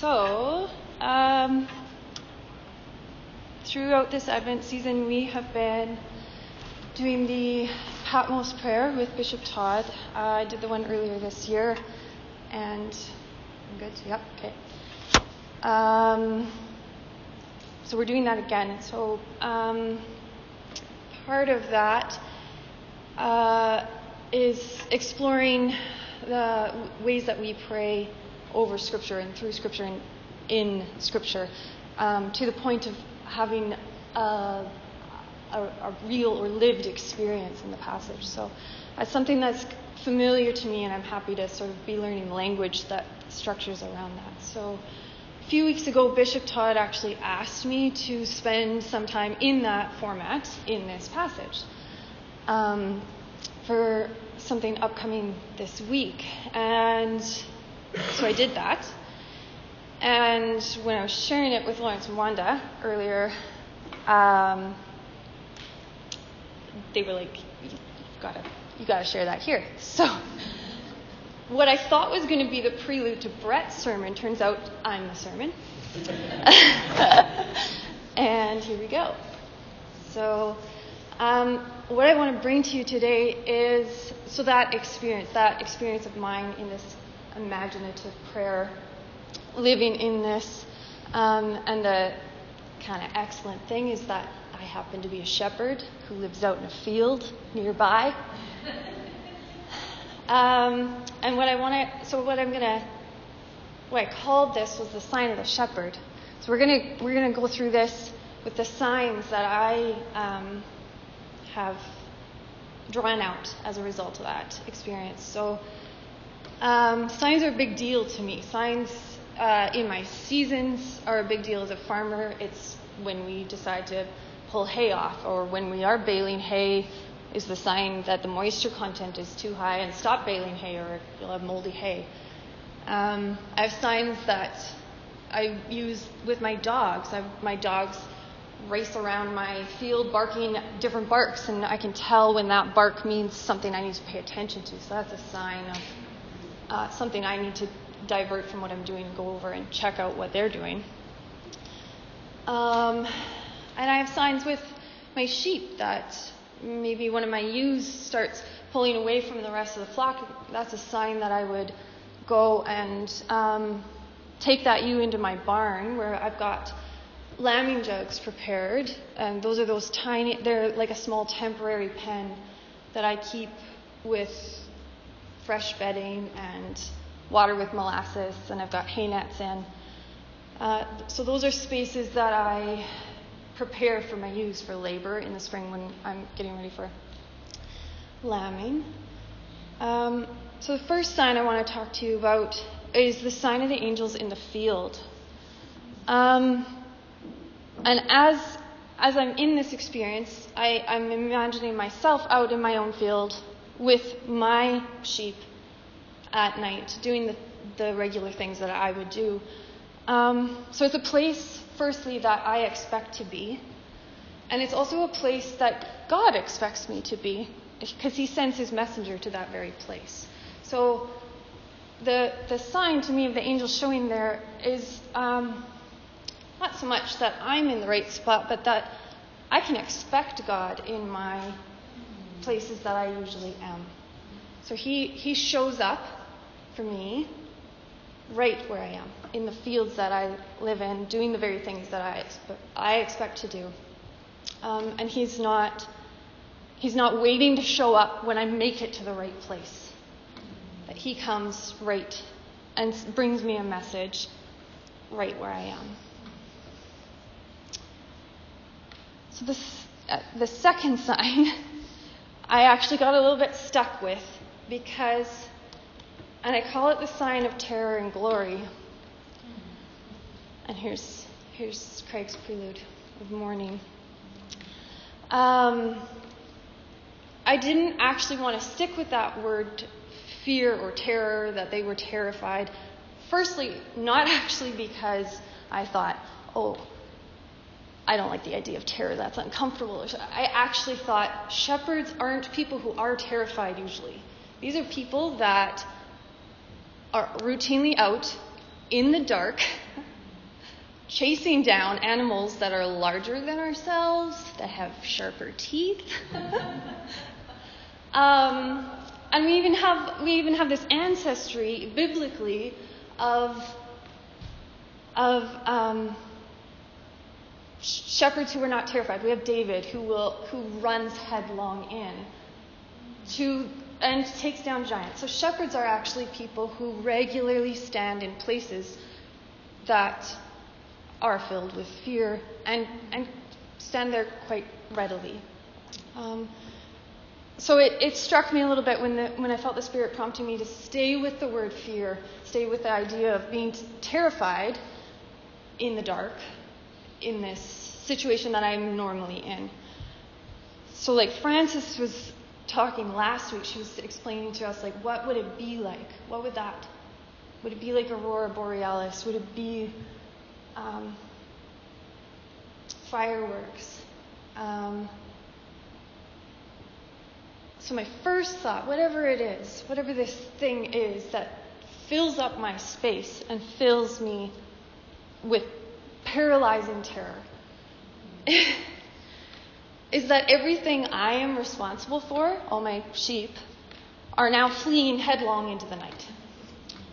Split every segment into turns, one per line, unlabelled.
So, um, throughout this Advent season, we have been doing the Patmos prayer with Bishop Todd. Uh, I did the one earlier this year, and I'm good. Yep. Okay. Um, so we're doing that again. So um, part of that uh, is exploring the ways that we pray over Scripture and through Scripture and in Scripture um, to the point of having a, a, a, real or lived experience in the passage. So that's something that's familiar to me, and I'm happy to sort of be learning language that structures around that. So a few weeks ago, Bishop Todd actually asked me to spend some time in that format in this passage. Um, for something upcoming this week. And so I did that. And when I was sharing it with Lawrence and Wanda earlier, um, they were like, "You've gotta, you gotta share that here." So, what I thought was going to be the prelude to Brett's sermon turns out I'm the sermon. and here we go. So, um, what I want to bring to you today is so that experience, that experience of mine in this imaginative prayer, living in this, um, and the kind of excellent thing is that I happen to be a shepherd who lives out in a field nearby. Um, and what I want to, so what I'm going to, what I called this was the sign of the shepherd. So we're going to we're going to go through this with the signs that I um, have drawn out as a result of that experience. So, um, signs are a big deal to me. Signs uh, in my seasons are a big deal as a farmer. It's when we decide to pull hay off, or when we are baling hay, is the sign that the moisture content is too high, and stop baling hay, or you'll have moldy hay. Um, I have signs that I use with my dogs. I have my dogs race around my field barking different barks, and I can tell when that bark means something I need to pay attention to. So that's a sign of uh, something I need to divert from what I'm doing and go over and check out what they're doing. Um, and I have signs with my sheep that maybe one of my ewes starts pulling away from the rest of the flock. That's a sign that I would go and um, take that ewe into my barn where I've got lambing jugs prepared. And those are those tiny, they're like a small temporary pen that I keep with fresh bedding and water with molasses, and I've got hay nets in. Uh, so those are spaces that I prepare for my ewes for labor in the spring when I'm getting ready for lambing. Um, so the first sign I want to talk to you about is the sign of the angels in the field. Um, and as as I'm in this experience, I, I'm imagining myself out in my own field with my sheep at night, doing the, the regular things that I would do. Um, so it's a place, firstly, that I expect to be. And it's also a place that God expects me to be, because He sends His messenger to that very place. So the, the sign to me of the angel showing there is um, not so much that I'm in the right spot, but that I can expect God in my places that I usually am. So he, he shows up for me right where I am, in the fields that I live in, doing the very things that I, I expect to do. Um, and he's not, he's not waiting to show up when I make it to the right place. But he comes right and brings me a message right where I am. So this, uh, the second sign, I actually got a little bit stuck with because, and I call it the sign of terror and glory. And here's here's Craig's prelude of mourning. Um, I didn't actually want to stick with that word fear or terror, that they were terrified. Firstly, not actually because I thought, oh, I don't like the idea of terror, that's uncomfortable. I actually thought shepherds aren't people who are terrified usually. These are people that are routinely out in the dark chasing down animals that are larger than ourselves, that have sharper teeth. um, and we even have we even have this ancestry biblically of of um, shepherds who are not terrified. We have David who will who runs headlong in to and takes down giants. So shepherds are actually people who regularly stand in places that are filled with fear and, and stand there quite readily. Um, so it, it, struck me a little bit when, the, when I felt the Spirit prompting me to stay with the word fear, stay with the idea of being terrified in the dark in this situation that I'm normally in. So, like Frances was talking last week, she was explaining to us, like, what would it be like? What would that? Would it be like aurora borealis? Would it be um, fireworks? Um, so my first thought, whatever it is, whatever this thing is that fills up my space and fills me with paralyzing terror, is that everything I am responsible for, all my sheep, are now fleeing headlong into the night.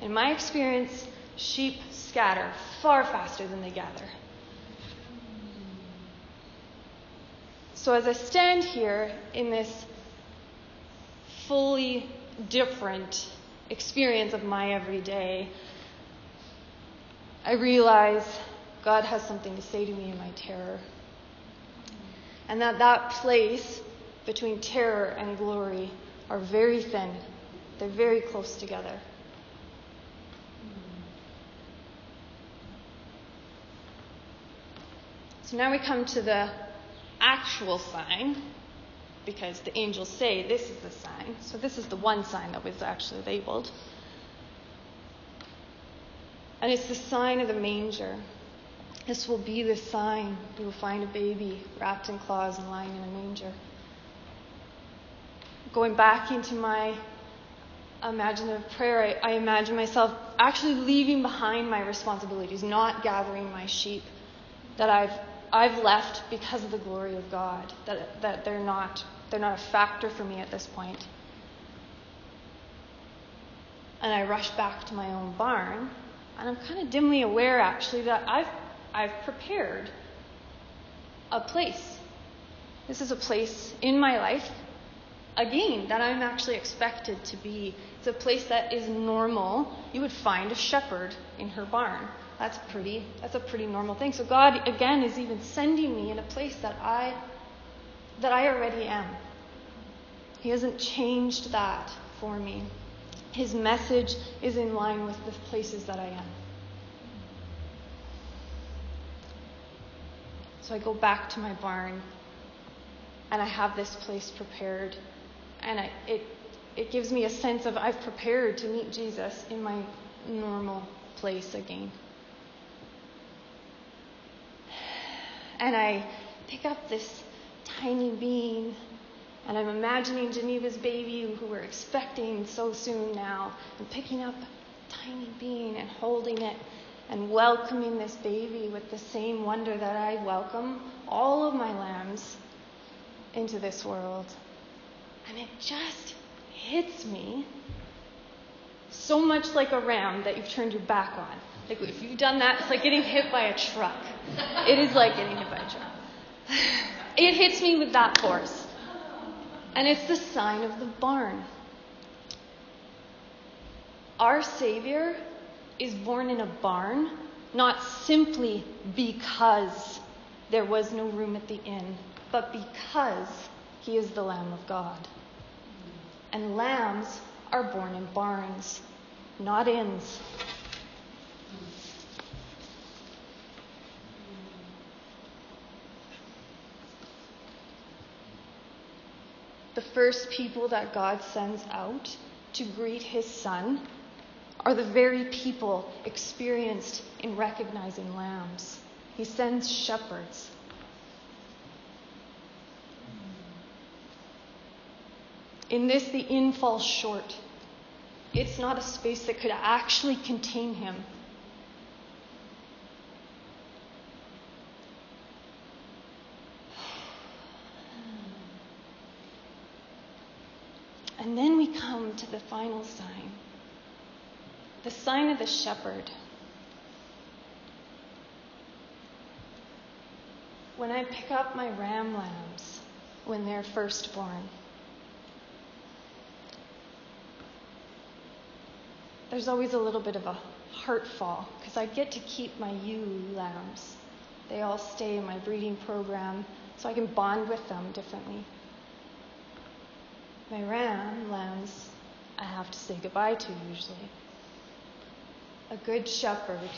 In my experience, sheep scatter far faster than they gather. So as I stand here in this fully different experience of my everyday, I realize God has something to say to me in my terror. And that that place between terror and glory are very thin. They're very close together. So now we come to the actual sign, because the angels say this is the sign. So this is the one sign that was actually labeled. And it's the sign of the manger. This will be the sign. You will find a baby wrapped in cloths and lying in a manger. Going back into my imaginative prayer, I, I imagine myself actually leaving behind my responsibilities, not gathering my sheep that I've I've left because of the glory of God, that, that they're, not, they're not a factor for me at this point. And I rush back to my own barn, and I'm kind of dimly aware actually that I've, I've prepared a place. This is a place in my life, again, that I'm actually expected to be. It's a place that is normal. You would find a shepherd in her barn. That's pretty that's a pretty normal thing. So God again is even sending me in a place that I that I already am. He hasn't changed that for me. His message is in line with the places that I am. So I go back to my barn and I have this place prepared and I, it it gives me a sense of I've prepared to meet Jesus in my normal place again. and I pick up this tiny bean, and I'm imagining Geneva's baby who we're expecting so soon now, and picking up a tiny bean and holding it and welcoming this baby with the same wonder that I welcome all of my lambs into this world. And it just hits me so much like a ram that you've turned your back on. Like if you've done that, it's like getting hit by a truck. It is like getting hit by a truck. It hits me with that force. And it's the sign of the barn. Our Savior is born in a barn, not simply because there was no room at the inn, but because he is the Lamb of God. And lambs are born in barns, not inns. the first people that God sends out to greet his son are the very people experienced in recognizing lambs. He sends shepherds. In this, the inn falls short. It's not a space that could actually contain him. And then we come to the final sign the sign of the shepherd. When I pick up my ram lambs when they're first born, there's always a little bit of a heart fall because I get to keep my ewe lambs. They all stay in my breeding program so I can bond with them differently. My ram lambs, I have to say goodbye to usually. A good shepherd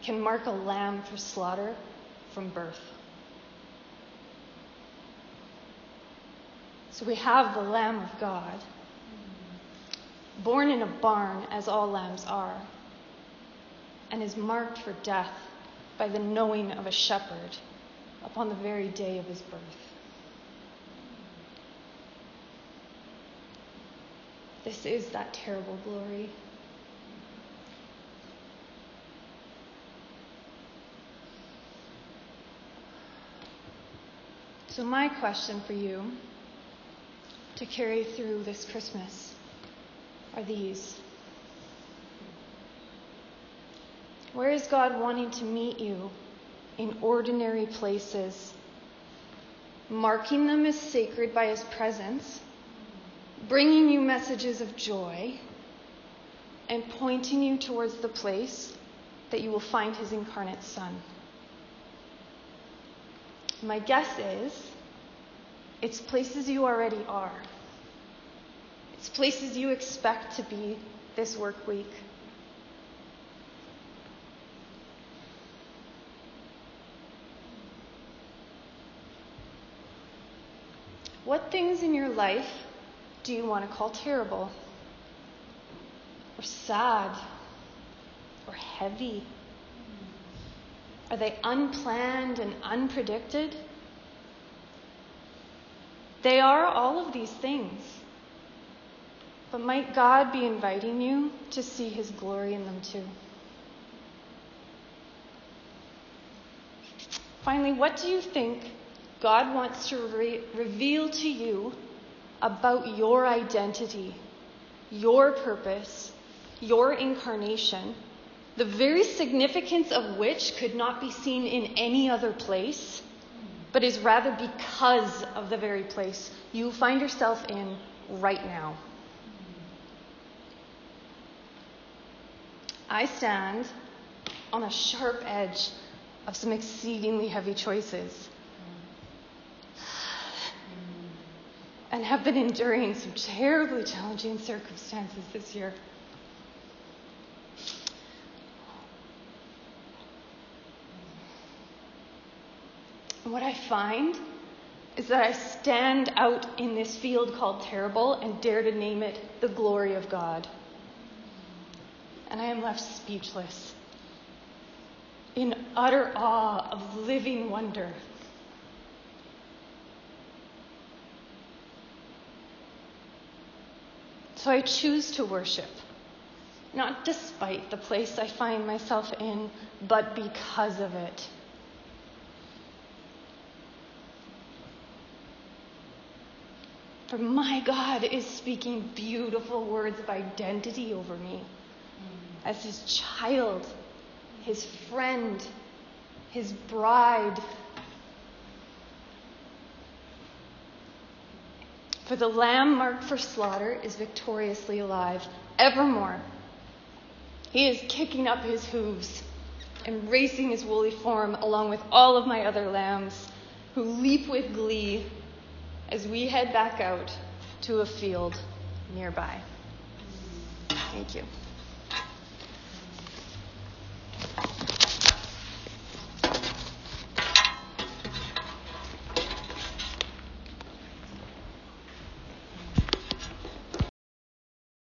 can mark a lamb for slaughter from birth. So we have the Lamb of God, born in a barn, as all lambs are, and is marked for death by the knowing of a shepherd upon the very day of his birth. This is that terrible glory. So, my question for you to carry through this Christmas are these Where is God wanting to meet you in ordinary places, marking them as sacred by His presence, bringing you messages of joy, and pointing you towards the place that you will find His incarnate Son? My guess is it's places you already are. It's places you expect to be this work week. What things in your life do you want to call terrible? Or sad? Or heavy? Are they unplanned and unpredicted? They are all of these things. But might God be inviting you to see His glory in them too? Finally, what do you think God wants to re- reveal to you about your identity, your purpose, your incarnation? The very significance of which could not be seen in any other place, but is rather because of the very place you find yourself in right now. I stand on a sharp edge of some exceedingly heavy choices and have been enduring some terribly challenging circumstances this year. And what I find is that I stand out in this field called terrible and dare to name it the glory of God. And I am left speechless, in utter awe of living wonder. So I choose to worship, not despite the place I find myself in, but because of it. For my God is speaking beautiful words of identity over me as his child, his friend, his bride. For the lamb marked for slaughter is victoriously alive evermore. He is kicking up his hooves and racing his woolly form along with all of my other lambs who leap with glee as we head back out to a field nearby. Thank you.